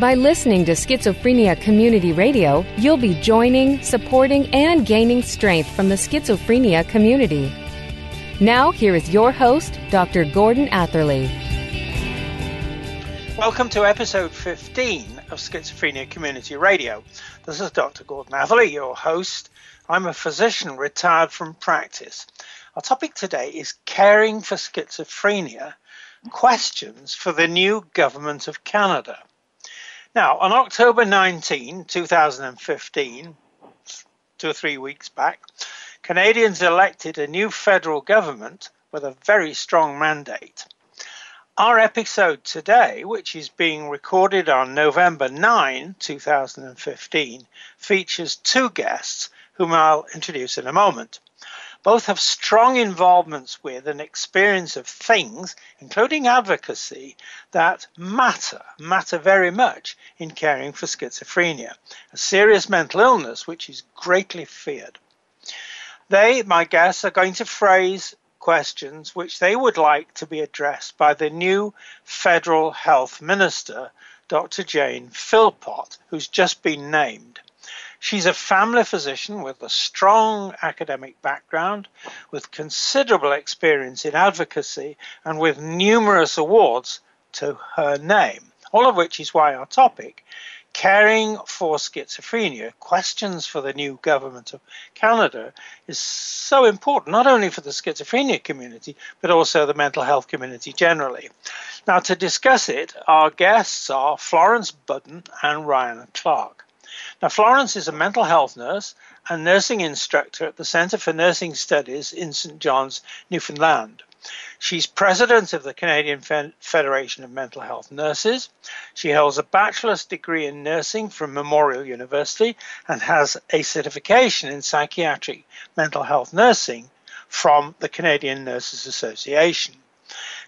By listening to Schizophrenia Community Radio, you'll be joining, supporting, and gaining strength from the schizophrenia community. Now, here is your host, Dr. Gordon Atherley. Welcome to episode 15 of Schizophrenia Community Radio. This is Dr. Gordon Atherley, your host. I'm a physician retired from practice. Our topic today is caring for schizophrenia questions for the new government of Canada. Now, on October 19, 2015, two or three weeks back, Canadians elected a new federal government with a very strong mandate. Our episode today, which is being recorded on November 9, 2015, features two guests whom I'll introduce in a moment. Both have strong involvements with and experience of things, including advocacy, that matter, matter very much in caring for schizophrenia, a serious mental illness which is greatly feared. They, my guests, are going to phrase questions which they would like to be addressed by the new federal health minister, Dr. Jane Philpott, who's just been named. She's a family physician with a strong academic background, with considerable experience in advocacy, and with numerous awards to her name. All of which is why our topic, Caring for Schizophrenia Questions for the New Government of Canada, is so important, not only for the schizophrenia community, but also the mental health community generally. Now, to discuss it, our guests are Florence Budden and Ryan Clarke. Now, Florence is a mental health nurse and nursing instructor at the Center for Nursing Studies in St. John's, Newfoundland. She's president of the Canadian Federation of Mental Health Nurses. She holds a bachelor's degree in nursing from Memorial University and has a certification in psychiatric mental health nursing from the Canadian Nurses Association.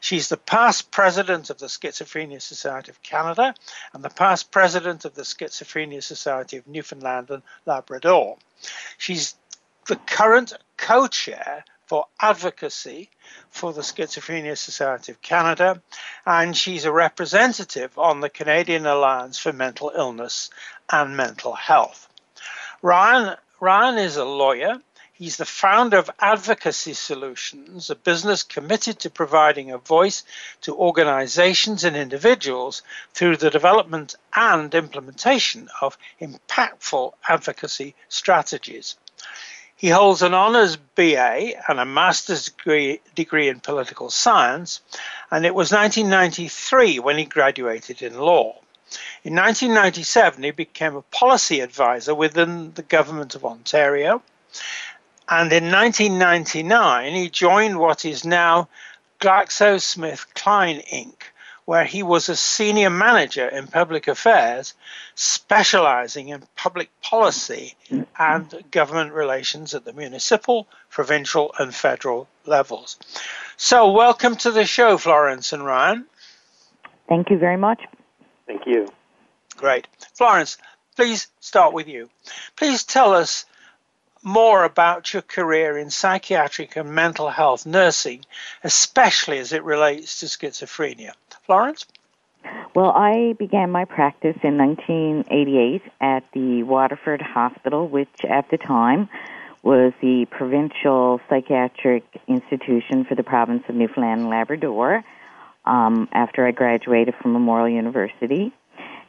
She's the past president of the Schizophrenia Society of Canada and the past president of the Schizophrenia Society of Newfoundland and Labrador. She's the current co chair for advocacy for the Schizophrenia Society of Canada, and she's a representative on the Canadian Alliance for Mental Illness and Mental Health. Ryan, Ryan is a lawyer He's the founder of Advocacy Solutions, a business committed to providing a voice to organizations and individuals through the development and implementation of impactful advocacy strategies. He holds an honors BA and a master's degree, degree in political science, and it was 1993 when he graduated in law. In 1997, he became a policy advisor within the government of Ontario and in 1999, he joined what is now GlaxoSmithKline Inc., where he was a senior manager in public affairs, specializing in public policy and government relations at the municipal, provincial, and federal levels. So, welcome to the show, Florence and Ryan. Thank you very much. Thank you. Great. Florence, please start with you. Please tell us more about your career in psychiatric and mental health nursing, especially as it relates to schizophrenia. Florence? Well, I began my practice in 1988 at the Waterford Hospital, which at the time was the provincial psychiatric institution for the province of Newfoundland and Labrador um, after I graduated from Memorial University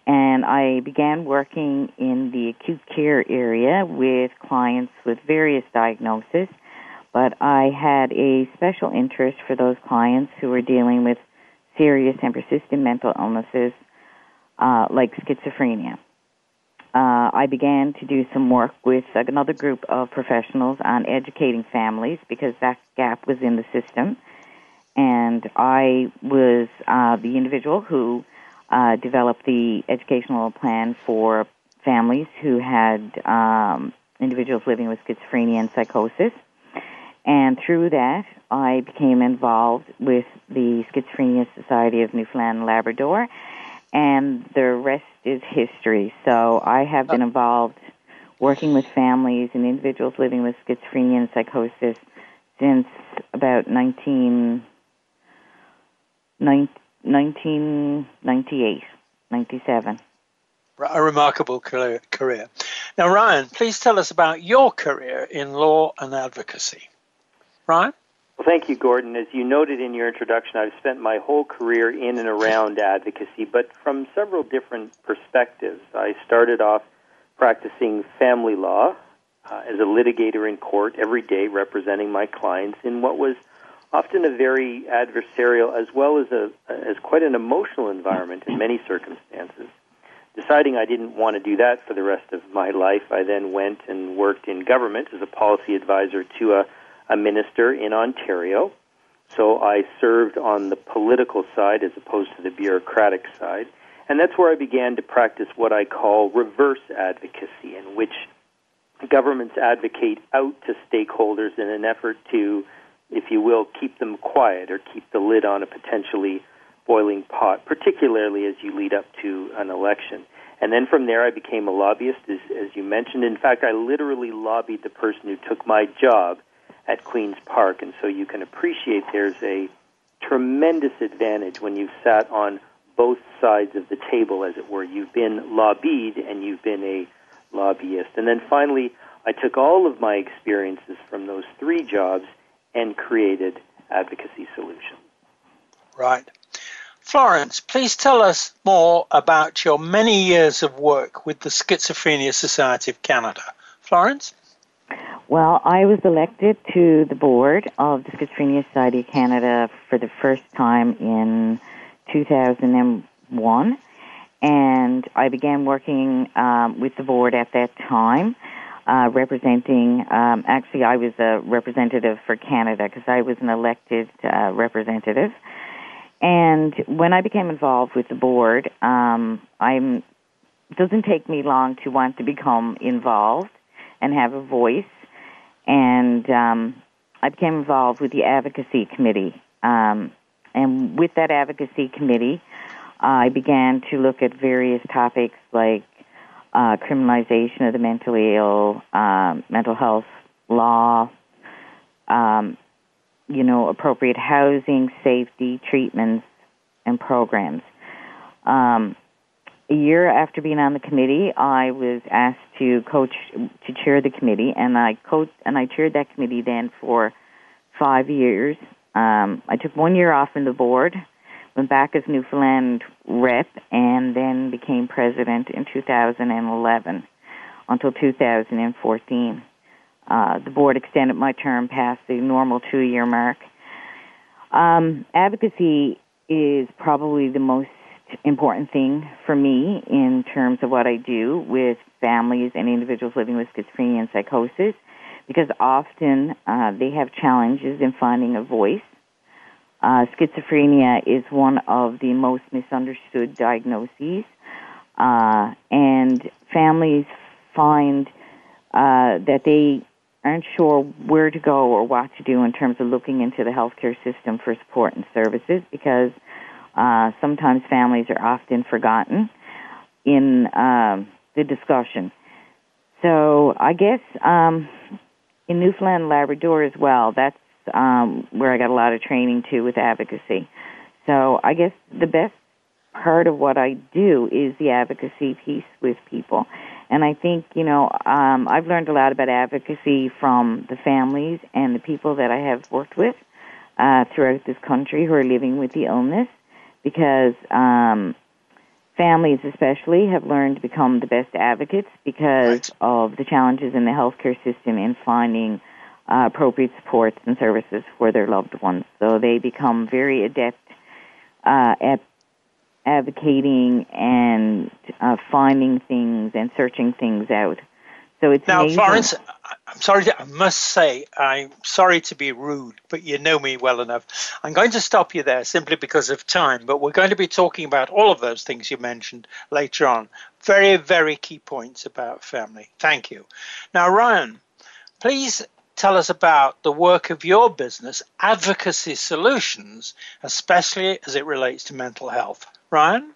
and I began working in the acute care area with clients with various diagnoses. But I had a special interest for those clients who were dealing with serious and persistent mental illnesses uh, like schizophrenia. uh, I began to do some work with another group of professionals on educating families because that gap was in the system. And I was uh, the individual who uh, developed the educational plan for families who had um, individuals living with schizophrenia and psychosis. And through that, I became involved with the Schizophrenia Society of Newfoundland and Labrador, and the rest is history. So I have been involved working with families and individuals living with schizophrenia and psychosis since about 19, 1998, 97. A remarkable career. Now, Ryan, please tell us about your career in law and advocacy. Ryan? Well, thank you, Gordon. As you noted in your introduction, I've spent my whole career in and around advocacy, but from several different perspectives. I started off practicing family law uh, as a litigator in court every day, representing my clients in what was often a very adversarial as well as a as quite an emotional environment in many circumstances. Deciding I didn't want to do that for the rest of my life, I then went and worked in government as a policy advisor to a a minister in Ontario. So I served on the political side as opposed to the bureaucratic side. And that's where I began to practice what I call reverse advocacy, in which governments advocate out to stakeholders in an effort to, if you will, keep them quiet or keep the lid on a potentially boiling pot, particularly as you lead up to an election. And then from there, I became a lobbyist, as, as you mentioned. In fact, I literally lobbied the person who took my job at Queen's Park. And so you can appreciate there's a tremendous advantage when you've sat on both sides of the table, as it were. You've been lobbied and you've been a lobbyist. And then finally, I took all of my experiences from those three jobs and created Advocacy Solutions. Right. Florence, please tell us more about your many years of work with the Schizophrenia Society of Canada. Florence? Well, I was elected to the board of the Schizophrenia Society of Canada for the first time in 2001, and I began working um, with the board at that time. Uh, representing, um, actually, I was a representative for Canada because I was an elected uh, representative. And when I became involved with the board, um, I'm it doesn't take me long to want to become involved and have a voice and um, I became involved with the advocacy committee. Um, and with that advocacy committee, I began to look at various topics like uh, criminalization of the mentally ill, um, mental health law, um, you know, appropriate housing, safety, treatments, and programs. Um, a year after being on the committee, I was asked to coach to chair the committee, and I coached and I chaired that committee then for five years. Um, I took one year off in the board, went back as Newfoundland rep, and then became president in 2011 until 2014. Uh, the board extended my term past the normal two-year mark. Um, advocacy is probably the most important thing for me in terms of what I do with families and individuals living with schizophrenia and psychosis because often uh, they have challenges in finding a voice. Uh, schizophrenia is one of the most misunderstood diagnoses, uh, and families find uh, that they aren't sure where to go or what to do in terms of looking into the healthcare system for support and services because uh, sometimes families are often forgotten in um, the discussion. So I guess um, in Newfoundland and Labrador as well, that's um, where I got a lot of training too with advocacy. So I guess the best part of what I do is the advocacy piece with people. And I think, you know, um, I've learned a lot about advocacy from the families and the people that I have worked with uh, throughout this country who are living with the illness because um, families, especially, have learned to become the best advocates because right. of the challenges in the healthcare system in finding uh, appropriate supports and services for their loved ones. So they become very adept uh, at advocating and uh, finding things and searching things out. So it's now, amazing. Florence. I'm sorry. To, I must say, I'm sorry to be rude, but you know me well enough. I'm going to stop you there simply because of time. But we're going to be talking about all of those things you mentioned later on. Very, very key points about family. Thank you. Now, Ryan, please tell us about the work of your business, Advocacy Solutions, especially as it relates to mental health. Ryan?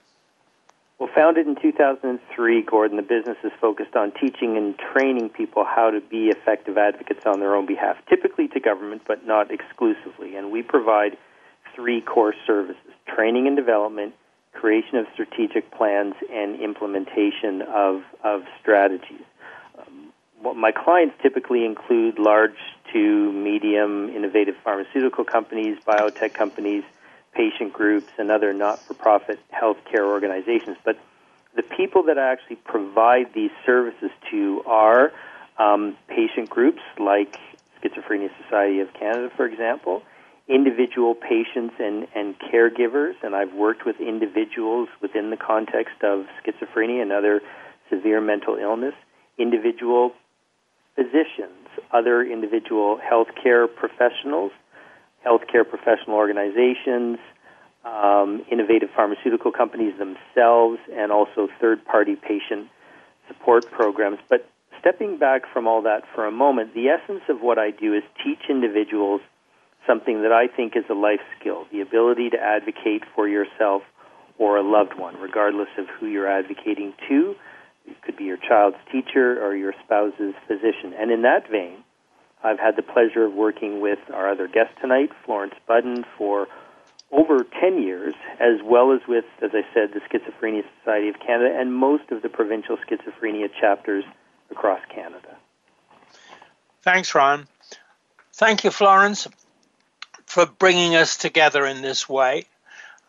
Well, founded in 2003, Gordon, the business is focused on teaching and training people how to be effective advocates on their own behalf, typically to government, but not exclusively. And we provide three core services training and development, creation of strategic plans, and implementation of, of strategies. My clients typically include large to medium innovative pharmaceutical companies, biotech companies, patient groups, and other not for profit healthcare organizations. But the people that I actually provide these services to are um, patient groups like Schizophrenia Society of Canada, for example, individual patients and, and caregivers, and I've worked with individuals within the context of schizophrenia and other severe mental illness, individual physicians, other individual healthcare professionals, healthcare professional organizations, um, innovative pharmaceutical companies themselves, and also third party patient support programs. But stepping back from all that for a moment, the essence of what I do is teach individuals something that I think is a life skill the ability to advocate for yourself or a loved one, regardless of who you're advocating to. Could be your child's teacher or your spouse's physician. And in that vein, I've had the pleasure of working with our other guest tonight, Florence Budden, for over 10 years, as well as with, as I said, the Schizophrenia Society of Canada and most of the provincial schizophrenia chapters across Canada. Thanks, Ron. Thank you, Florence, for bringing us together in this way.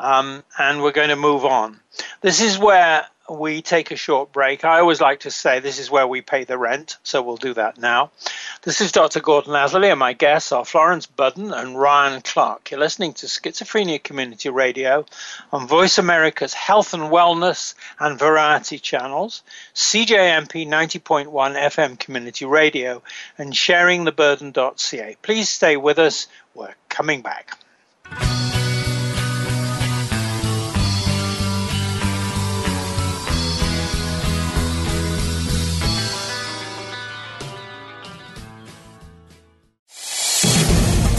Um, and we're going to move on. This is where we take a short break. I always like to say this is where we pay the rent, so we'll do that now. This is Dr. Gordon Atherley, and my guests are Florence Budden and Ryan Clarke. You're listening to Schizophrenia Community Radio on Voice America's Health and Wellness and Variety channels, CJMP 90.1 FM Community Radio, and sharingtheburden.ca. Please stay with us. We're coming back.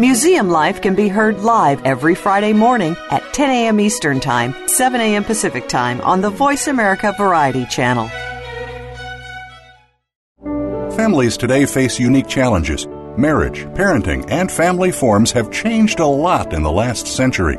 Museum Life can be heard live every Friday morning at 10 a.m. Eastern Time, 7 a.m. Pacific Time on the Voice America Variety Channel. Families today face unique challenges. Marriage, parenting, and family forms have changed a lot in the last century.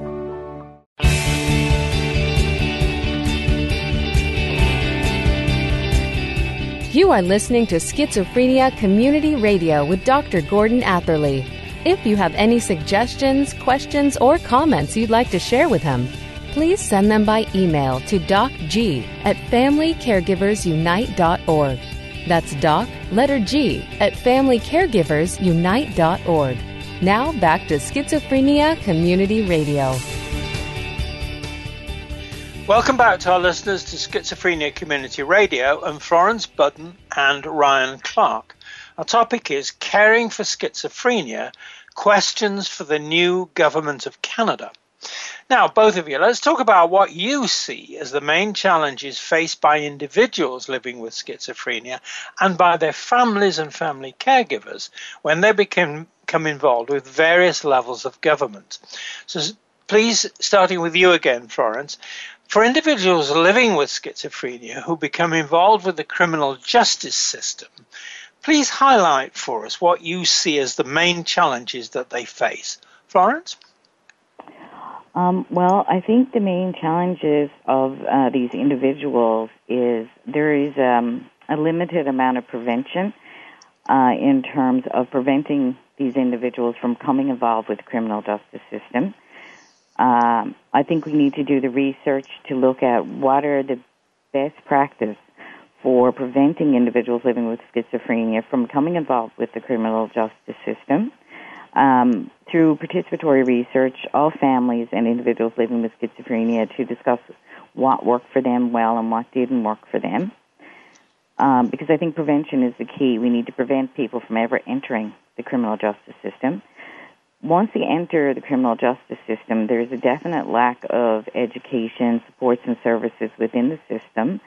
You are listening to Schizophrenia Community Radio with Dr. Gordon Atherley. If you have any suggestions, questions, or comments you'd like to share with him, please send them by email to docg at familycaregiversunite.org. That's doc, letter G, at familycaregiversunite.org. Now back to Schizophrenia Community Radio. Welcome back to our listeners to Schizophrenia Community Radio and Florence Budden and Ryan Clarke. Our topic is Caring for Schizophrenia Questions for the New Government of Canada. Now, both of you, let's talk about what you see as the main challenges faced by individuals living with schizophrenia and by their families and family caregivers when they become, become involved with various levels of government. So, please, starting with you again, Florence, for individuals living with schizophrenia who become involved with the criminal justice system, please highlight for us what you see as the main challenges that they face. Florence? Um, well, I think the main challenges of uh, these individuals is there is um, a limited amount of prevention uh, in terms of preventing these individuals from coming involved with the criminal justice system. Um, I think we need to do the research to look at what are the best practice for preventing individuals living with schizophrenia from becoming involved with the criminal justice system. Um, through participatory research, all families and individuals living with schizophrenia to discuss what worked for them well and what didn't work for them. Um, because I think prevention is the key. We need to prevent people from ever entering the criminal justice system once they enter the criminal justice system, there's a definite lack of education, supports, and services within the system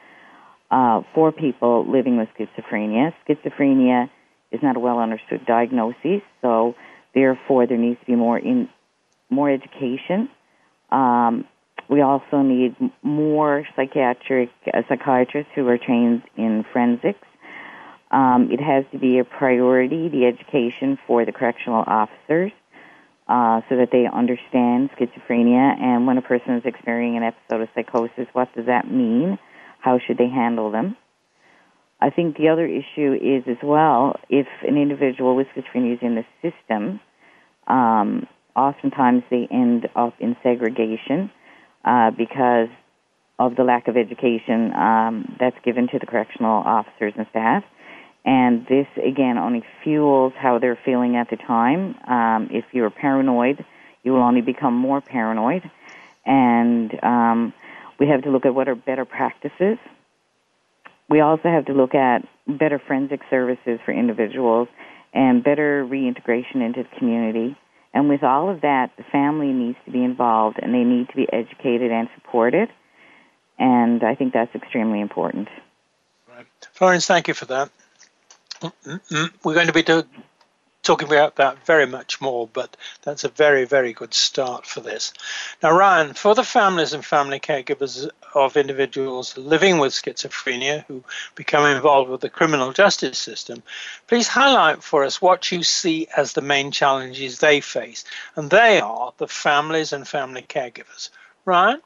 uh, for people living with schizophrenia. Schizophrenia is not a well understood diagnosis, so therefore there needs to be more in more education. Um, we also need more psychiatric uh, psychiatrists who are trained in forensics. Um, it has to be a priority, the education for the correctional officers uh, so that they understand schizophrenia and when a person is experiencing an episode of psychosis, what does that mean? How should they handle them? I think the other issue is as well if an individual with schizophrenia is in the system, um, oftentimes they end up in segregation uh, because of the lack of education um, that's given to the correctional officers and staff. And this, again, only fuels how they're feeling at the time. Um, if you're paranoid, you will only become more paranoid. And um, we have to look at what are better practices. We also have to look at better forensic services for individuals and better reintegration into the community. And with all of that, the family needs to be involved and they need to be educated and supported. And I think that's extremely important. Right. Florence, thank you for that. We're going to be do- talking about that very much more, but that's a very, very good start for this. Now, Ryan, for the families and family caregivers of individuals living with schizophrenia who become involved with the criminal justice system, please highlight for us what you see as the main challenges they face. And they are the families and family caregivers. Ryan?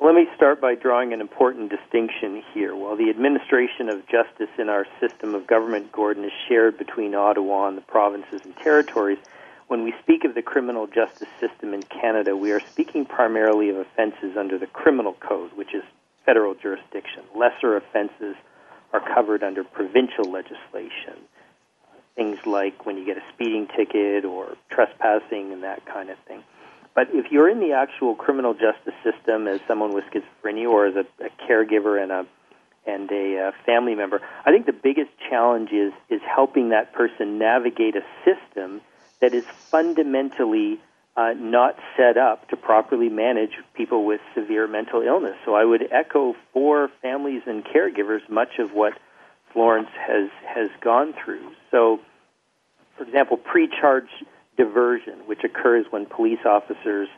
Let me start by drawing an important distinction here. While the administration of justice in our system of government, Gordon, is shared between Ottawa and the provinces and territories, when we speak of the criminal justice system in Canada, we are speaking primarily of offenses under the criminal code, which is federal jurisdiction. Lesser offenses are covered under provincial legislation. Things like when you get a speeding ticket or trespassing and that kind of thing. But if you're in the actual criminal justice system as someone with schizophrenia or as a, a caregiver and a and a uh, family member, I think the biggest challenge is is helping that person navigate a system that is fundamentally uh, not set up to properly manage people with severe mental illness. So I would echo for families and caregivers much of what Florence has has gone through. So, for example, pre-charge diversion, which occurs when police officers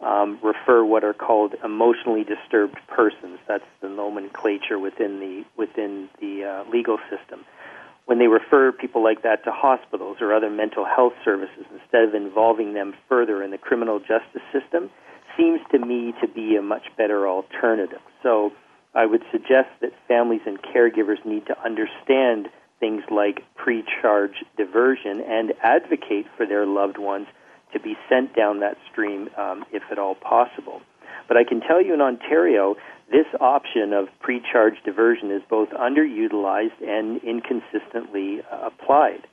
um, refer what are called emotionally disturbed persons. That's the nomenclature within the within the uh, legal system. When they refer people like that to hospitals or other mental health services instead of involving them further in the criminal justice system, seems to me to be a much better alternative. So I would suggest that families and caregivers need to understand things like pre-charge diversion and advocate for their loved ones to be sent down that stream um, if at all possible. But I can tell you in Ontario, this option of pre-charge diversion is both underutilized and inconsistently uh, applied.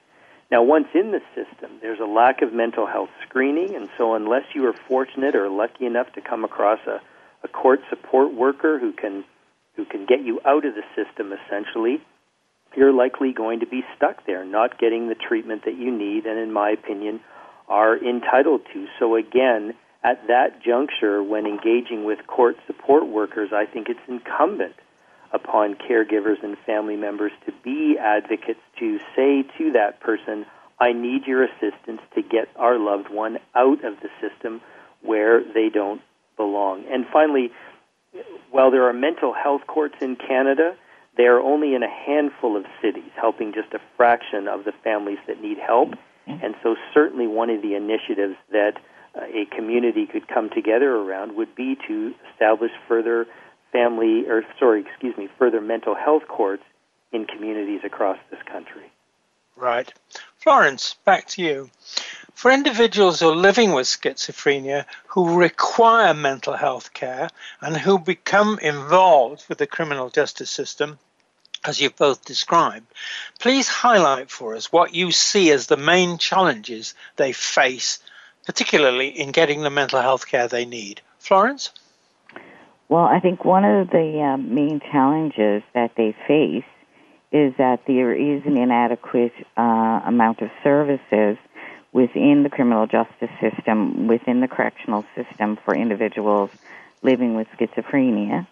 Now, once in the system, there's a lack of mental health screening, and so unless you are fortunate or lucky enough to come across a, a court support worker who can who can get you out of the system essentially, you're likely going to be stuck there, not getting the treatment that you need and in my opinion are entitled to. So again, at that juncture when engaging with court support workers, I think it's incumbent upon caregivers and family members to be advocates to say to that person, I need your assistance to get our loved one out of the system where they don't belong. And finally, while there are mental health courts in Canada, they are only in a handful of cities, helping just a fraction of the families that need help. Mm-hmm. And so, certainly, one of the initiatives that uh, a community could come together around would be to establish further family, or sorry, excuse me, further mental health courts in communities across this country. Right. Florence, back to you. For individuals who are living with schizophrenia who require mental health care and who become involved with the criminal justice system, as you've both described, please highlight for us what you see as the main challenges they face, particularly in getting the mental health care they need. Florence? Well, I think one of the uh, main challenges that they face is that there is an inadequate uh, amount of services within the criminal justice system, within the correctional system for individuals living with schizophrenia.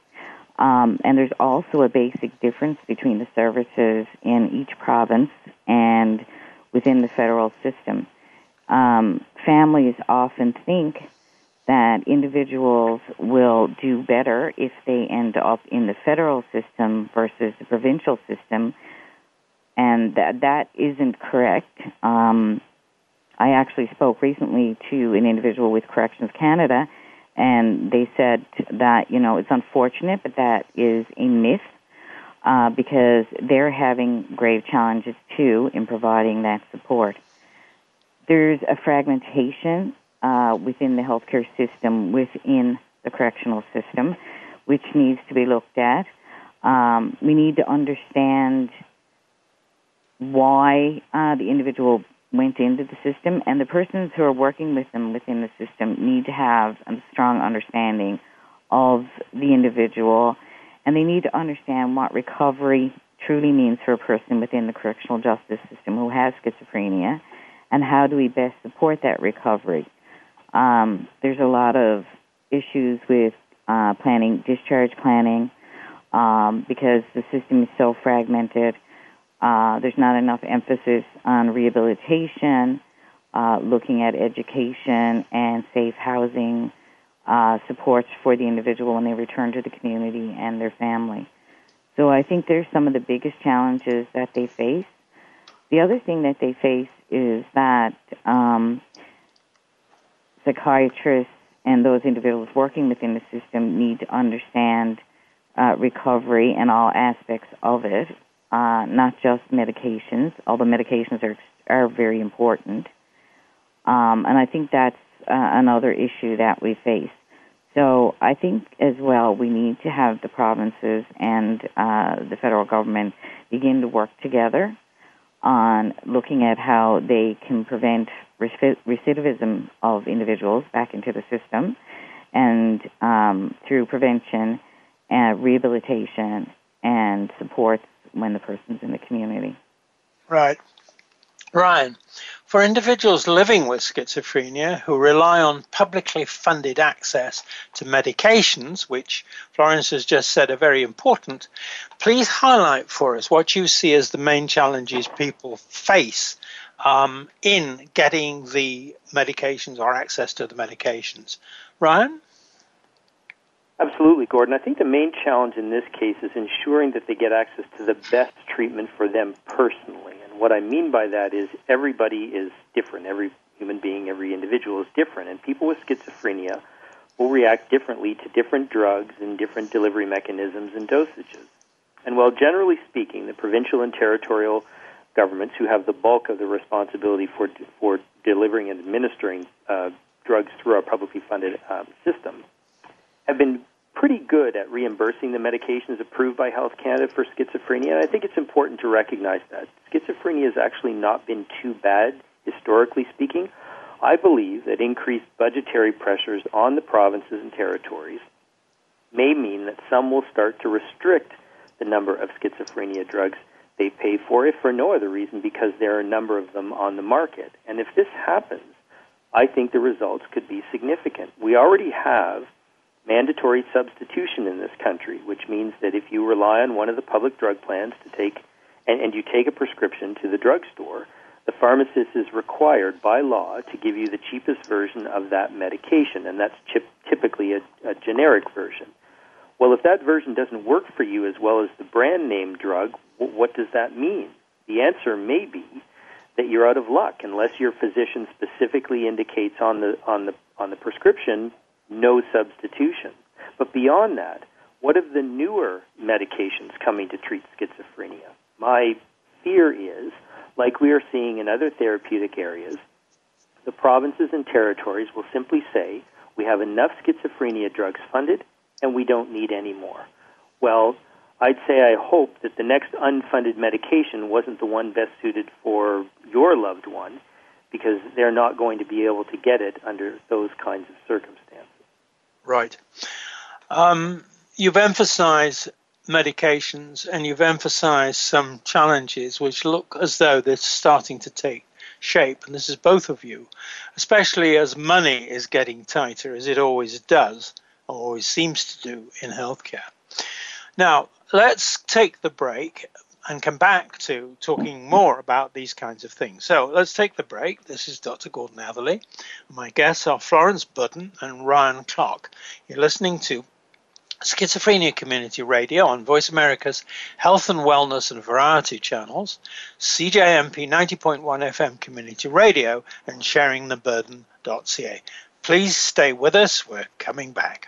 Um, and there's also a basic difference between the services in each province and within the federal system. Um, families often think that individuals will do better if they end up in the federal system versus the provincial system, and that that isn't correct. Um, I actually spoke recently to an individual with Corrections Canada, and they said that you know it's unfortunate, but that is a myth uh, because they're having grave challenges too in providing that support. There's a fragmentation uh, within the healthcare system, within the correctional system, which needs to be looked at. Um, we need to understand why uh, the individual went into the system, and the persons who are working with them within the system need to have a strong understanding of the individual, and they need to understand what recovery truly means for a person within the correctional justice system who has schizophrenia, and how do we best support that recovery. Um, there's a lot of issues with uh, planning, discharge planning, um, because the system is so fragmented uh, there's not enough emphasis on rehabilitation, uh, looking at education and safe housing uh, supports for the individual when they return to the community and their family. So I think there's some of the biggest challenges that they face. The other thing that they face is that um, psychiatrists and those individuals working within the system need to understand uh, recovery and all aspects of it uh, not just medications, although medications are are very important. Um, and I think that's uh, another issue that we face. So I think as well we need to have the provinces and uh, the federal government begin to work together on looking at how they can prevent recidivism of individuals back into the system, and um, through prevention, and rehabilitation, and support when the person's in the community. Right. Ryan, for individuals living with schizophrenia who rely on publicly funded access to medications, which Florence has just said are very important, please highlight for us what you see as the main challenges people face um, in getting the medications or access to the medications. Ryan? Absolutely, Gordon. I think the main challenge in this case is ensuring that they get access to the best treatment for them personally. And what I mean by that is everybody is different. Every human being, every individual is different. And people with schizophrenia will react differently to different drugs and different delivery mechanisms and dosages. And while generally speaking, the provincial and territorial governments who have the bulk of the responsibility for, for delivering and administering uh, drugs through our publicly funded um, system have been pretty good at reimbursing the medications approved by Health Canada for schizophrenia, and I think it's important to recognize that. Schizophrenia has actually not been too bad, historically speaking. I believe that increased budgetary pressures on the provinces and territories may mean that some will start to restrict the number of schizophrenia drugs they pay for, if for no other reason, because there are a number of them on the market. And if this happens, I think the results could be significant. We already have mandatory substitution in this country, which means that if you rely on one of the public drug plans to take, and, and you take a prescription to the drugstore, the pharmacist is required by law to give you the cheapest version of that medication, and that's chip, typically a, a generic version. Well, if that version doesn't work for you as well as the brand name drug, what does that mean? The answer may be that you're out of luck unless your physician specifically indicates on the on the on the prescription no substitution. But beyond that, what of the newer medications coming to treat schizophrenia? My fear is, like we are seeing in other therapeutic areas, the provinces and territories will simply say, we have enough schizophrenia drugs funded and we don't need any more. Well, I'd say I hope that the next unfunded medication wasn't the one best suited for your loved one because they're not going to be able to get it under those kinds of circumstances. Right. Um, you've emphasized medications and you've emphasized some challenges which look as though they're starting to take shape, and this is both of you, especially as money is getting tighter, as it always does, always seems to do in healthcare. Now, let's take the break and come back to talking more about these kinds of things. So let's take the break. This is Dr. Gordon Atherley. My guests are Florence Budden and Ryan Clarke. You're listening to Schizophrenia Community Radio on Voice America's Health and Wellness and Variety channels, CJMP 90.1 FM Community Radio, and sharingtheburden.ca. Please stay with us. We're coming back.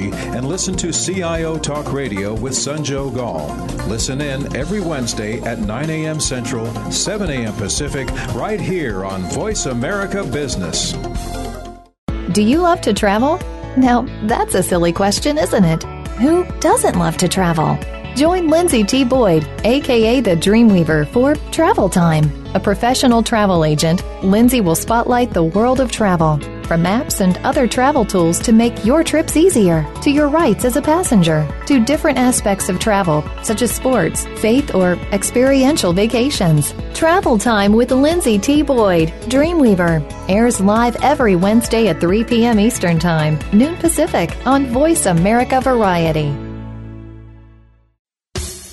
technology and listen to CIO Talk Radio with Sanjog Aul. Listen in every Wednesday at 9 a.m. Central, 7 a.m. Pacific, right here on Voice America Business. Do you love to travel? Now, that's a silly question, isn't it? Who doesn't love to travel? Join Lindsay T. Boyd, aka the Dreamweaver, for Travel Time. A professional travel agent, Lindsay will spotlight the world of travel from maps and other travel tools to make your trips easier, to your rights as a passenger, to different aspects of travel, such as sports, faith, or experiential vacations. Travel Time with Lindsay T. Boyd, Dreamweaver, airs live every Wednesday at 3 p.m. Eastern Time, noon Pacific, on Voice America Variety.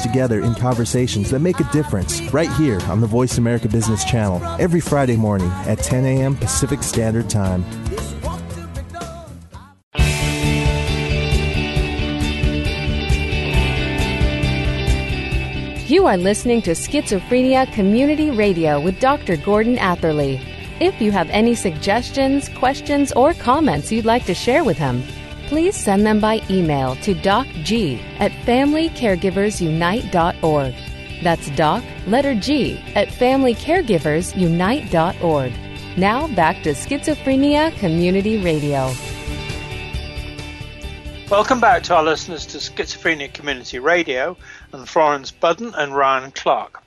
together in conversations that make a difference right here on the Voice America Business Channel every Friday morning at 10 a.m. Pacific Standard Time. You are listening to Schizophrenia Community Radio with Dr. Gordon Atherley. If you have any suggestions, questions, or comments you'd like to share with him, please send them by email to docg at familycaregiversunite.org. That's doc, letter G, at familycaregiversunite.org. Now back to Schizophrenia Community Radio. Welcome back to our listeners to Schizophrenia Community Radio and Florence Budden and Ryan Clarke.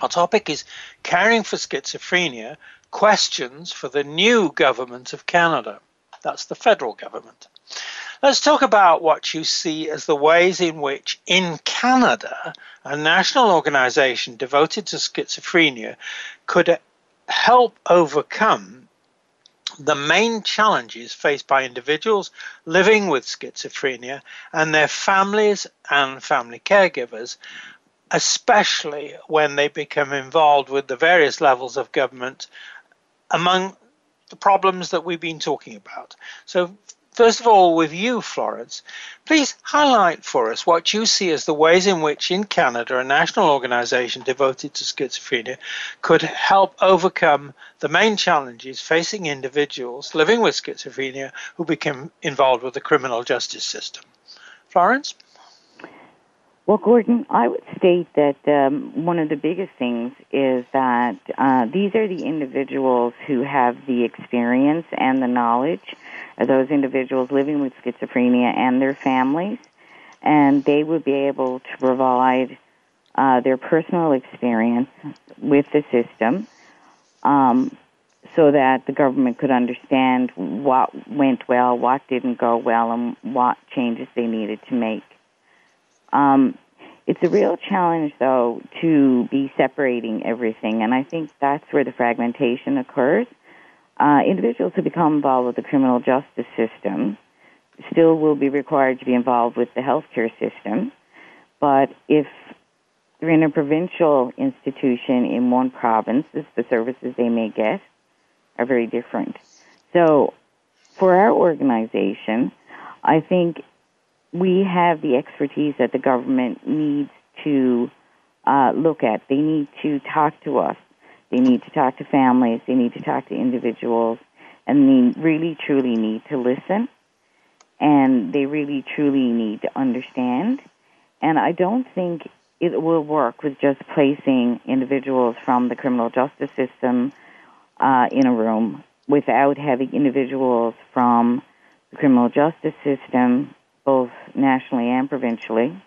Our topic is Caring for Schizophrenia Questions for the New Government of Canada. That's the federal government. Let's talk about what you see as the ways in which, in Canada, a national organization devoted to schizophrenia could help overcome the main challenges faced by individuals living with schizophrenia and their families and family caregivers, especially when they become involved with the various levels of government among the problems that we've been talking about. So, First of all, with you, Florence, please highlight for us what you see as the ways in which, in Canada, a national organization devoted to schizophrenia could help overcome the main challenges facing individuals living with schizophrenia who become involved with the criminal justice system. Florence? Well, Gordon, I would state that um, one of the biggest things is that uh, these are the individuals who have the experience and the knowledge those individuals living with schizophrenia and their families, and they would be able to provide uh, their personal experience with the system um, so that the government could understand what went well, what didn't go well, and what changes they needed to make. Um, it's a real challenge, though, to be separating everything, and I think that's where the fragmentation occurs uh, individuals who become involved with the criminal justice system still will be required to be involved with the healthcare system. But if they're in a provincial institution in one province, the services they may get are very different. So, for our organization, I think we have the expertise that the government needs to uh, look at. They need to talk to us they need to talk to families. They need to talk to individuals. And they really, truly need to listen. And they really, truly need to understand. And I don't think it will work with just placing individuals from the criminal justice system uh, in a room without having individuals from the criminal justice system, both nationally and provincially,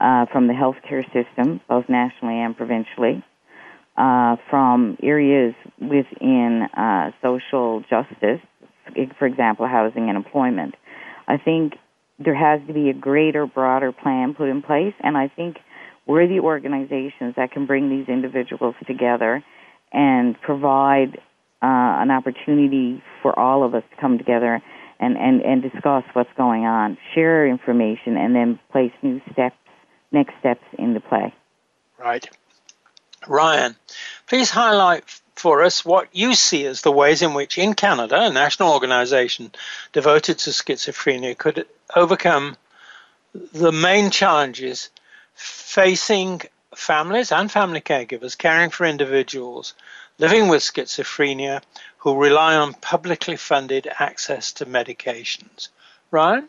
uh, from the healthcare system, both nationally and provincially, uh, from areas within uh, social justice, for example, housing and employment. I think there has to be a greater, broader plan put in place, and I think we're the organizations that can bring these individuals together and provide uh, an opportunity for all of us to come together and, and, and discuss what's going on, share information, and then place new steps, next steps into play. Right. Ryan, please highlight for us what you see as the ways in which, in Canada, a national organization devoted to schizophrenia could overcome the main challenges facing families and family caregivers caring for individuals living with schizophrenia who rely on publicly funded access to medications. Ryan?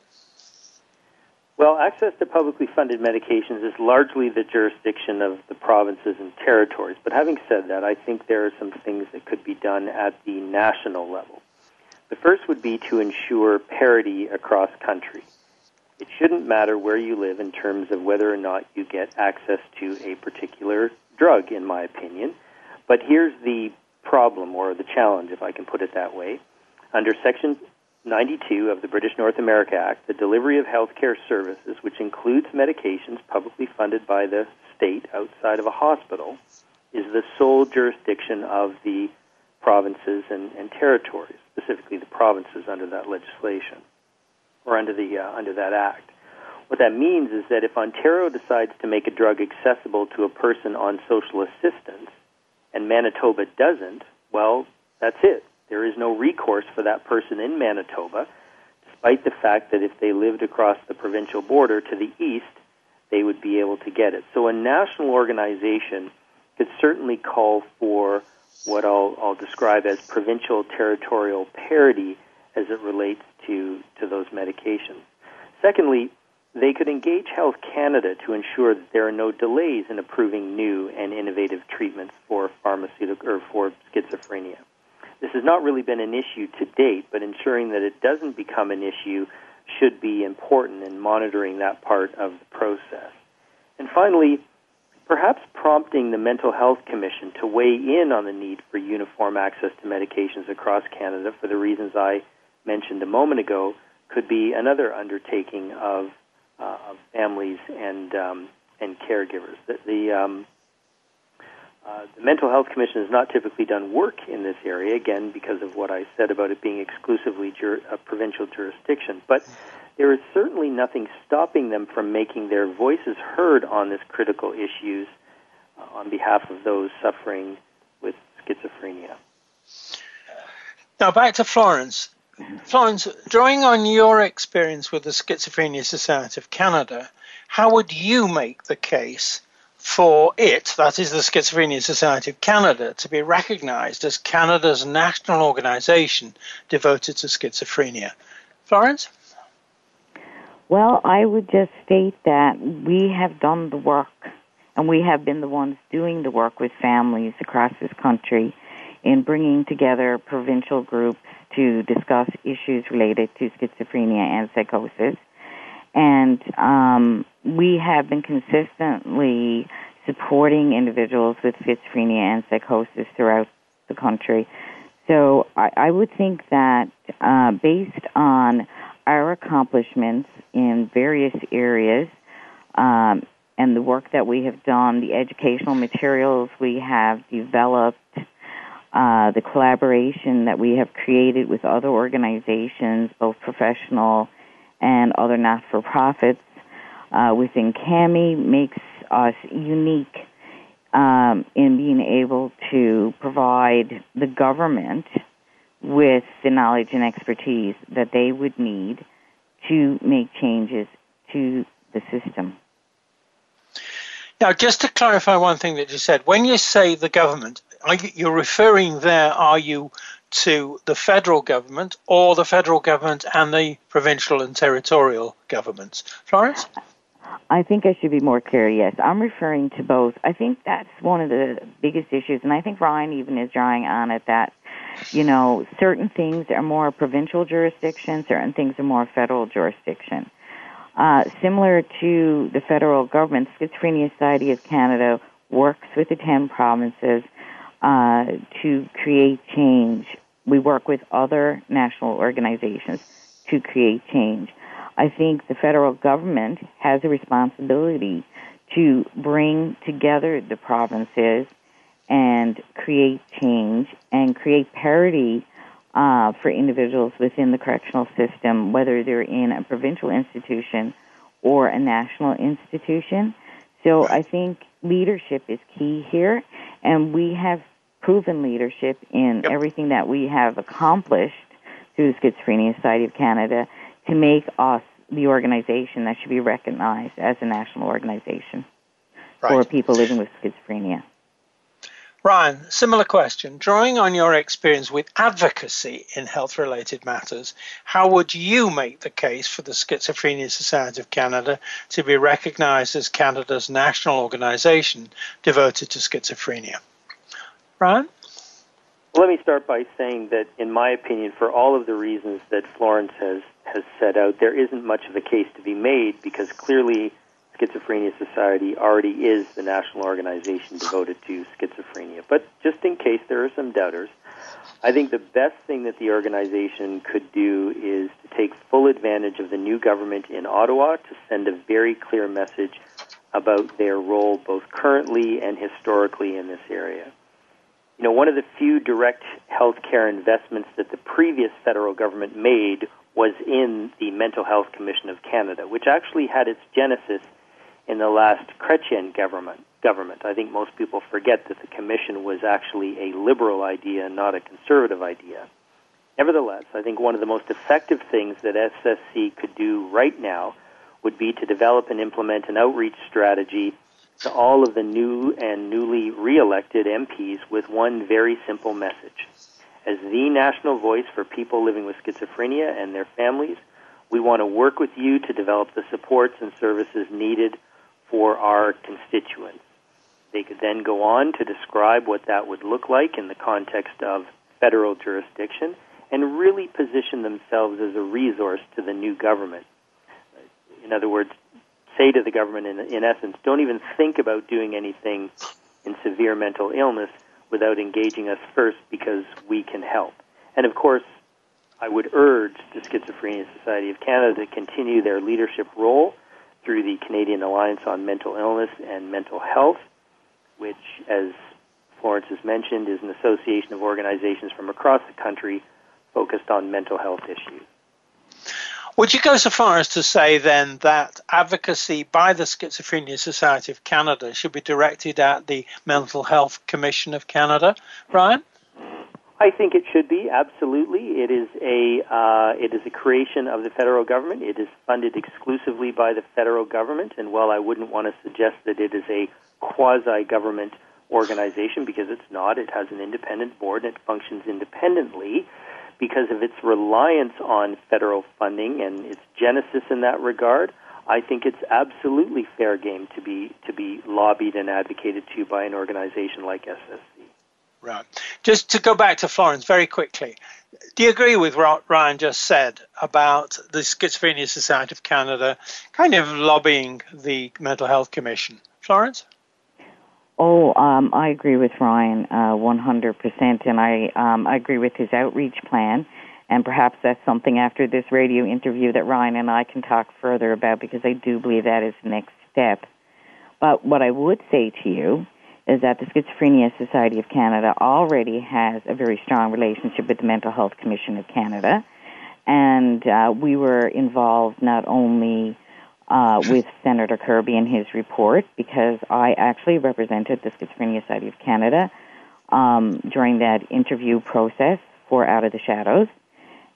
Well, access to publicly funded medications is largely the jurisdiction of the provinces and territories. But having said that, I think there are some things that could be done at the national level. The first would be to ensure parity across country. It shouldn't matter where you live in terms of whether or not you get access to a particular drug, in my opinion. But here's the problem or the challenge, if I can put it that way. Under Section 92 of the British North America Act, the delivery of healthcare services, which includes medications publicly funded by the state outside of a hospital, is the sole jurisdiction of the provinces and, and territories, specifically the provinces under that legislation or under the uh, under that act. What that means is that if Ontario decides to make a drug accessible to a person on social assistance and Manitoba doesn't, well, that's it. There is no recourse for that person in Manitoba, despite the fact that if they lived across the provincial border to the east, they would be able to get it. So a national organization could certainly call for what I'll, I'll describe as provincial territorial parity as it relates to, to those medications. Secondly, they could engage Health Canada to ensure that there are no delays in approving new and innovative treatments for pharmaceutical or for schizophrenia. This has not really been an issue to date, but ensuring that it doesn't become an issue should be important in monitoring that part of the process. And finally, perhaps prompting the Mental Health Commission to weigh in on the need for uniform access to medications across Canada for the reasons I mentioned a moment ago could be another undertaking of, uh, of families and um, and caregivers. The, the, um, uh, the Mental Health Commission has not typically done work in this area, again because of what I said about it being exclusively jur- a provincial jurisdiction. But there is certainly nothing stopping them from making their voices heard on this critical issues uh, on behalf of those suffering with schizophrenia. Now back to Florence. Florence, drawing on your experience with the Schizophrenia Society of Canada, how would you make the case for it, that is the Schizophrenia Society of Canada, to be recognized as Canada's national organization devoted to schizophrenia? Florence? Well, I would just state that we have done the work and we have been the ones doing the work with families across this country in bringing together provincial groups to discuss issues related to schizophrenia and psychosis. And um, we have been consistently supporting individuals with schizophrenia and psychosis throughout the country. So I, I would think that uh, based on our accomplishments in various areas um, and the work that we have done, the educational materials we have developed, uh, the collaboration that we have created with other organizations, both professional and other not for profits, uh, within CAMI makes us unique um, in being able to provide the government with the knowledge and expertise that they would need to make changes to the system. Now, just to clarify one thing that you said, when you say the government, you're referring there, are you to the federal government or the federal government and the provincial and territorial governments? Florence? I think I should be more clear. Yes, I'm referring to both. I think that's one of the biggest issues, and I think Ryan even is drawing on it that you know certain things are more provincial jurisdiction, certain things are more federal jurisdiction. Uh, similar to the federal government, Schizophrenia Society of Canada works with the ten provinces uh, to create change. We work with other national organizations to create change. I think the federal government has a responsibility to bring together the provinces and create change and create parity uh, for individuals within the correctional system, whether they're in a provincial institution or a national institution. So I think leadership is key here, and we have proven leadership in yep. everything that we have accomplished through the Schizophrenia Society of Canada to make us the organization that should be recognized as a national organization right. for people living with schizophrenia. Ryan, similar question. Drawing on your experience with advocacy in health related matters, how would you make the case for the Schizophrenia Society of Canada to be recognized as Canada's national organization devoted to schizophrenia? Ryan? Let me start by saying that, in my opinion, for all of the reasons that Florence has, has set out, there isn't much of a case to be made because clearly Schizophrenia Society already is the national organization devoted to schizophrenia. But just in case there are some doubters, I think the best thing that the organization could do is to take full advantage of the new government in Ottawa to send a very clear message about their role both currently and historically in this area you know, one of the few direct healthcare investments that the previous federal government made was in the Mental Health Commission of Canada, which actually had its genesis in the last Chrétien government. Government. I think most people forget that the commission was actually a liberal idea, not a conservative idea. Nevertheless, I think one of the most effective things that SSC could do right now would be to develop and implement an outreach strategy to all of the new and newly re-elected MPs with one very simple message. As the national voice for people living with schizophrenia and their families, we want to work with you to develop the supports and services needed for our constituents. They could then go on to describe what that would look like in the context of federal jurisdiction and really position themselves as a resource to the new government. In other words, say to the government, in, in essence, don't even think about doing anything in severe mental illness without engaging us first because we can help. And of course, I would urge the Schizophrenia Society of Canada to continue their leadership role through the Canadian Alliance on Mental Illness and Mental Health, which, as Florence has mentioned, is an association of organizations from across the country focused on mental health issues. Would you go so far as to say then that advocacy by the Schizophrenia Society of Canada should be directed at the Mental Health Commission of Canada, Ryan? I think it should be absolutely. It is a uh, it is a creation of the federal government. It is funded exclusively by the federal government, and while I wouldn't want to suggest that it is a quasi government organization because it's not, it has an independent board and it functions independently because of its reliance on federal funding and its genesis in that regard. I think it's absolutely fair game to be to be lobbied and advocated to by an organization like SSC. Right. Just to go back to Florence very quickly, do you agree with what Ryan just said about the Schizophrenia Society of Canada kind of lobbying the Mental Health Commission? Florence? Oh, um, I agree with Ryan uh, 100%, and I, um, I agree with his outreach plan. And perhaps that's something after this radio interview that Ryan and I can talk further about because I do believe that is the next step. But what I would say to you is that the Schizophrenia Society of Canada already has a very strong relationship with the Mental Health Commission of Canada. And uh, we were involved not only uh, with Senator Kirby and his report, because I actually represented the Schizophrenia Society of Canada um, during that interview process for Out of the Shadows.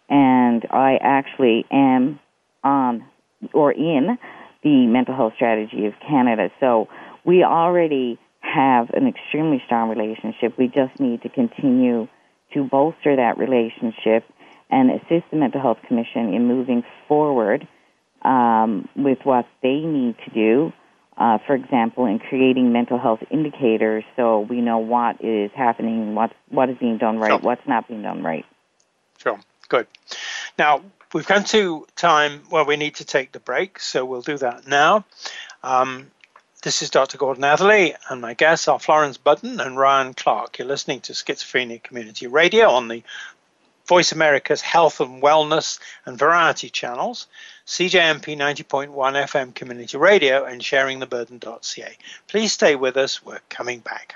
And I actually am on or in the Mental Health Strategy of Canada. So we already have an extremely strong relationship. We just need to continue to bolster that relationship and assist the Mental Health Commission in moving forward um, with what they need to do. Uh, for example, in creating mental health indicators, so we know what is happening, what what is being done right, sure. what's not being done right. Sure, good. Now we've come to time where we need to take the break, so we'll do that now. Um, this is Dr. Gordon Atherley, and my guests are Florence Budden and Ryan Clarke. You're listening to Schizophrenia Community Radio on the Voice America's Health and Wellness and Variety channels, CJMP 90.1 FM Community Radio, and sharingtheburden.ca. Please stay with us. We're coming back.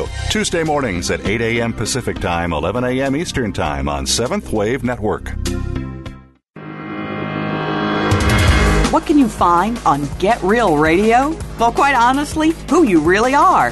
Tuesday mornings at 8 a.m. Pacific Time, 11 a.m. Eastern Time on Seventh Wave Network. What can you find on Get Real Radio? Well, quite honestly, who you really are.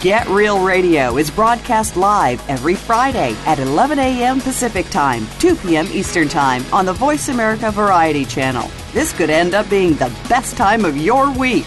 Get Real Radio is broadcast live every Friday at 11 a.m. Pacific Time, 2 p.m. Eastern Time on the Voice America Variety Channel. This could end up being the best time of your week.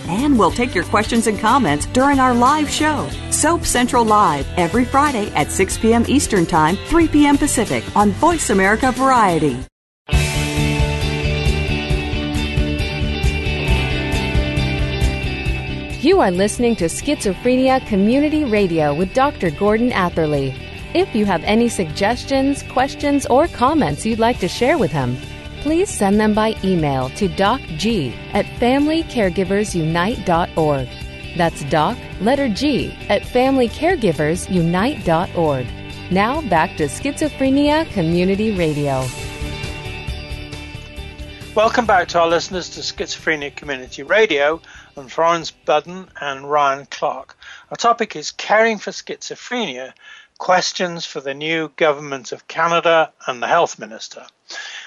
And we'll take your questions and comments during our live show, Soap Central Live, every Friday at 6 p.m. Eastern Time, 3 p.m. Pacific on Voice America Variety. You are listening to Schizophrenia Community Radio with Dr. Gordon Atherley. If you have any suggestions, questions, or comments you'd like to share with him, please send them by email to docg at familycaregiversunite.org. That's doc, letter G, at familycaregiversunite.org. Now back to Schizophrenia Community Radio. Welcome back to our listeners to Schizophrenia Community Radio. I'm Florence Budden and Ryan Clarke. Our topic is Caring for Schizophrenia Questions for the New Government of Canada and the Health Minister.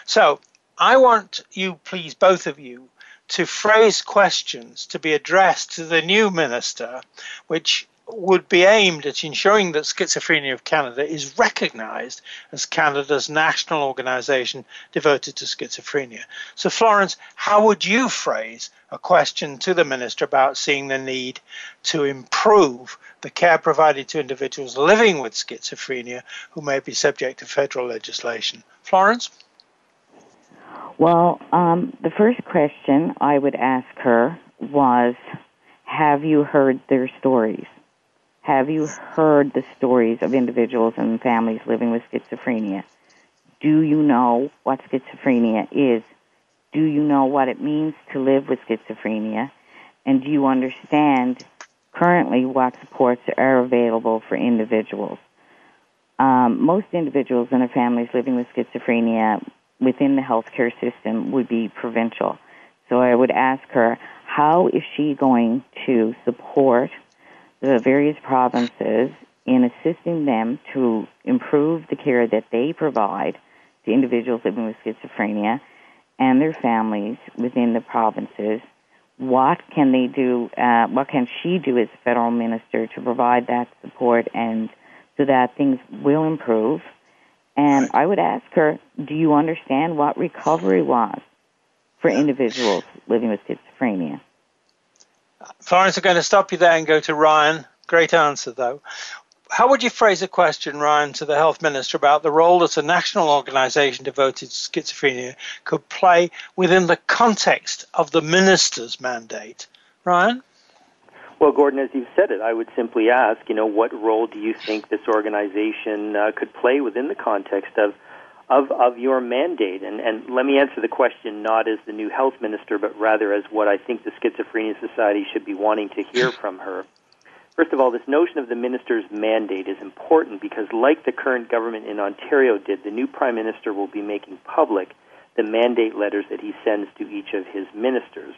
So, I want you, please, both of you, to phrase questions to be addressed to the new minister, which would be aimed at ensuring that Schizophrenia of Canada is recognized as Canada's national organization devoted to schizophrenia. So, Florence, how would you phrase a question to the minister about seeing the need to improve the care provided to individuals living with schizophrenia who may be subject to federal legislation? Florence? Well, um, the first question I would ask her was Have you heard their stories? Have you heard the stories of individuals and families living with schizophrenia? Do you know what schizophrenia is? Do you know what it means to live with schizophrenia? And do you understand currently what supports are available for individuals? Um, most individuals and their families living with schizophrenia within the healthcare system would be provincial. So I would ask her, how is she going to support the various provinces in assisting them to improve the care that they provide to individuals living with schizophrenia and their families within the provinces. What can they do? Uh, what can she do as a federal minister to provide that support and so that things will improve? And I would ask her, do you understand what recovery was for individuals living with schizophrenia? Florence, I'm going to stop you there and go to Ryan. Great answer, though. How would you phrase a question, Ryan, to the health minister about the role that a national organisation devoted to schizophrenia could play within the context of the minister's mandate? Ryan? Well, Gordon, as you've said it, I would simply ask, you know, what role do you think this organization uh, could play within the context of of, of your mandate. And, and let me answer the question not as the new health minister, but rather as what I think the Schizophrenia Society should be wanting to hear from her. First of all, this notion of the minister's mandate is important because, like the current government in Ontario did, the new prime minister will be making public the mandate letters that he sends to each of his ministers.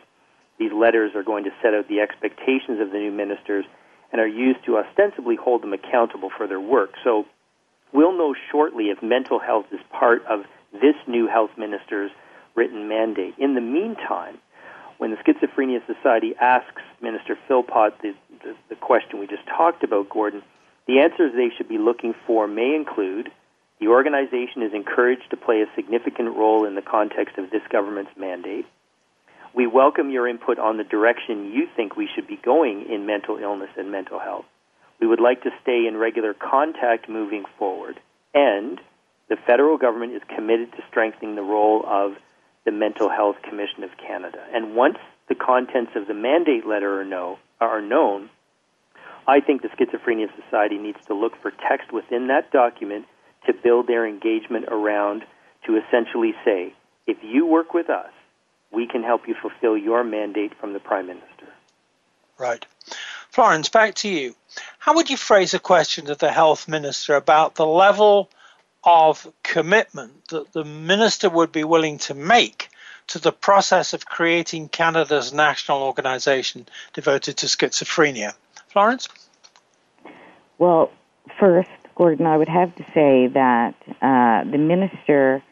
These letters are going to set out the expectations of the new ministers and are used to ostensibly hold them accountable for their work. So, We'll know shortly if mental health is part of this new health minister's written mandate. In the meantime, when the Schizophrenia Society asks Minister Philpott the, the, the question we just talked about, Gordon, the answers they should be looking for may include the organization is encouraged to play a significant role in the context of this government's mandate. We welcome your input on the direction you think we should be going in mental illness and mental health. We would like to stay in regular contact moving forward. And the federal government is committed to strengthening the role of the Mental Health Commission of Canada. And once the contents of the mandate letter are, know, are known, I think the Schizophrenia Society needs to look for text within that document to build their engagement around to essentially say, if you work with us, we can help you fulfill your mandate from the Prime Minister. Right. Florence, back to you. How would you phrase a question to the health minister about the level of commitment that the minister would be willing to make to the process of creating Canada's national organization devoted to schizophrenia? Florence? Well, first, Gordon, I would have to say that uh, the minister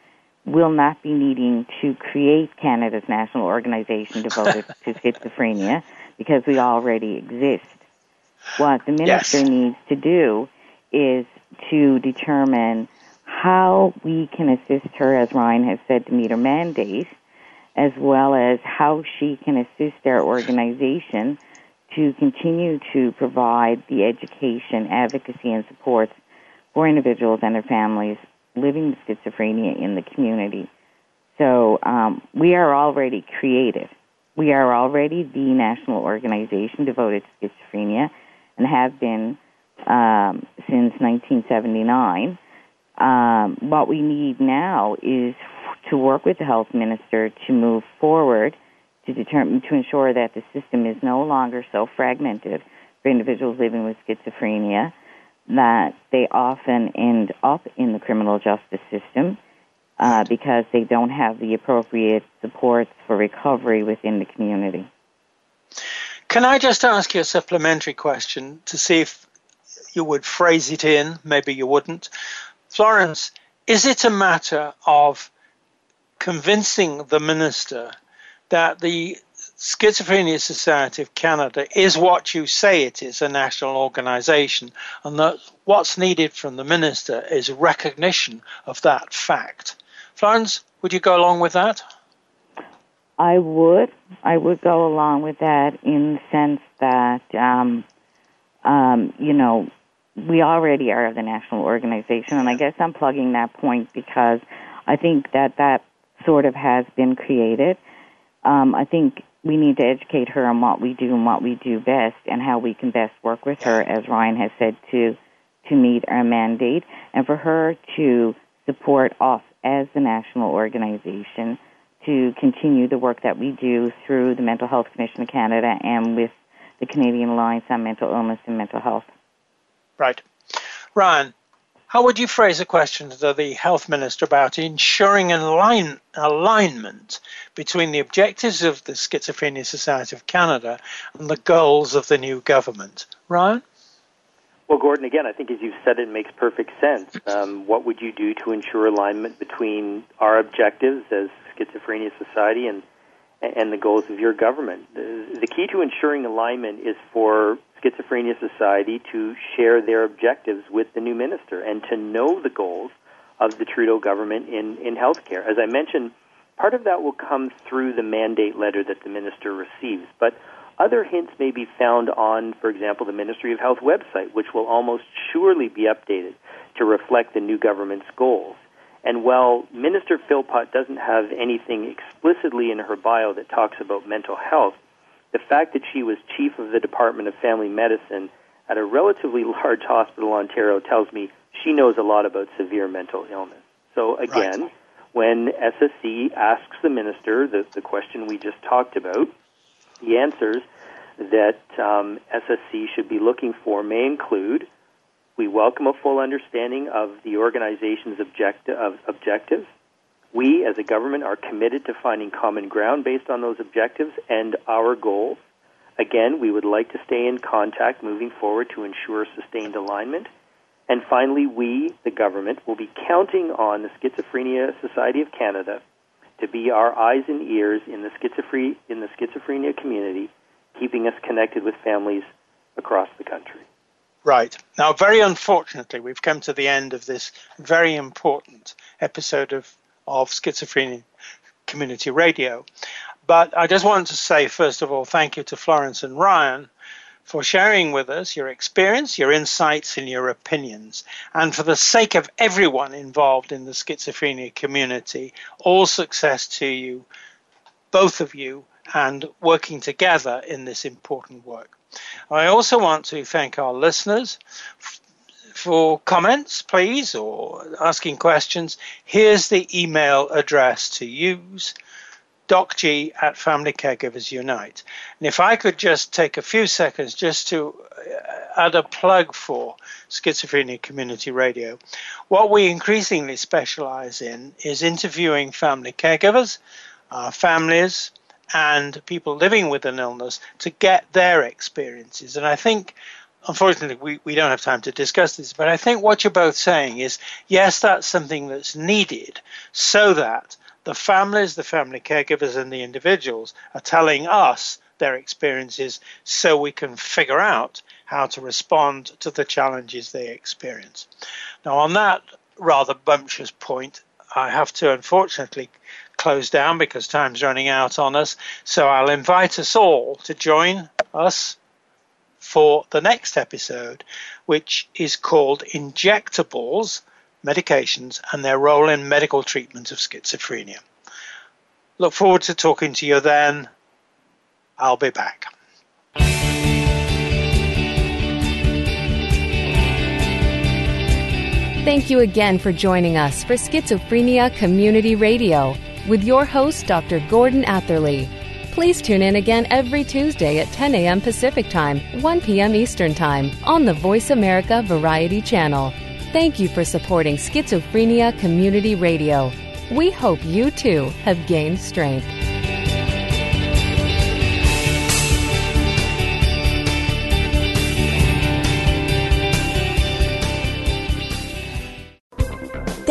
will not be needing to create Canada's national organization devoted to schizophrenia because we already exist. What the minister yes. needs to do is to determine how we can assist her, as Ryan has said, to meet her mandate, as well as how she can assist our organization to continue to provide the education, advocacy, and support for individuals and their families living with schizophrenia in the community. So um, we are already created. We are already the national organization devoted to schizophrenia and have been um, since 1979. Um, what we need now is to work with the health minister to move forward to determine to ensure that the system is no longer so fragmented for individuals living with schizophrenia that they often end up in the criminal justice system uh, because they don't have the appropriate supports for recovery within the community. Can I just ask you a supplementary question to see if you would phrase it in? Maybe you wouldn't. Florence, is it a matter of convincing the minister that the Schizophrenia Society of Canada is what you say it is a national organization, and that what's needed from the minister is recognition of that fact. Florence, would you go along with that? I would. I would go along with that in the sense that, um, um, you know, we already are the national organization, and I guess I'm plugging that point because I think that that sort of has been created. Um, I think we need to educate her on what we do and what we do best and how we can best work with her, as Ryan has said, to to meet our mandate, and for her to support us as the national organization to continue the work that we do through the Mental Health Commission of Canada and with the Canadian Alliance on Mental Illness and Mental Health. Right. Ryan, how would you phrase a question to the health minister about ensuring align, alignment between the objectives of the Schizophrenia Society of Canada and the goals of the new government? Ryan? Well, Gordon, again, I think as you've said, it makes perfect sense. Um, what would you do to ensure alignment between our objectives as Schizophrenia Society and and the goals of your government? The, the key to ensuring alignment is for Schizophrenia Society to share their objectives with the new minister and to know the goals of the Trudeau government in, in healthcare. As I mentioned, part of that will come through the mandate letter that the minister receives, but other hints may be found on, for example, the Ministry of Health website, which will almost surely be updated to reflect the new government's goals. And while Minister Philpott doesn't have anything explicitly in her bio that talks about mental health, the fact that she was chief of the Department of Family Medicine at a relatively large hospital in Ontario tells me she knows a lot about severe mental illness. So again, right. when SSC asks the minister the, the question we just talked about, the answers that um, SSC should be looking for may include we welcome a full understanding of the organization's object- of objectives, we, as a government, are committed to finding common ground based on those objectives and our goals. Again, we would like to stay in contact moving forward to ensure sustained alignment. And finally, we, the government, will be counting on the Schizophrenia Society of Canada to be our eyes and ears in the, schizophrenia, in the schizophrenia community, keeping us connected with families across the country. Right. Now, very unfortunately, we've come to the end of this very important episode of of Schizophrenia Community Radio. But I just wanted to say, first of all, thank you to Florence and Ryan for sharing with us your experience, your insights, and your opinions. And for the sake of everyone involved in the schizophrenia community, all success to you, both of you, and working together in this important work. I also want to thank our listeners for comments, please, or asking questions, here's the email address to use docg at Family Caregivers Unite. And if I could just take a few seconds just to uh, add a plug for Schizophrenia Community Radio, what we increasingly specialize in is interviewing family caregivers, families, and people living with an illness to get their experiences. And I think unfortunately, we, we don't have time to discuss this, but I think what you're both saying is yes, that's something that's needed so that the families, the family caregivers, and the individuals are telling us their experiences so we can figure out how to respond to the challenges they experience. Now, on that rather bumptious point, I have to unfortunately close down because time's running out on us. So I'll invite us all to join us for the next episode, which is called Injectables, Medications, and Their Role in Medical Treatment of Schizophrenia. Look forward to talking to you then. I'll be back. Thank you again for joining us for Schizophrenia Community Radio with your host, Dr. Gordon Atherley. Please tune in again every Tuesday at 10 a.m. Pacific Time, 1 p.m. Eastern Time on the Voice America Variety Channel. Thank you for supporting Schizophrenia Community Radio. We hope you too have gained strength.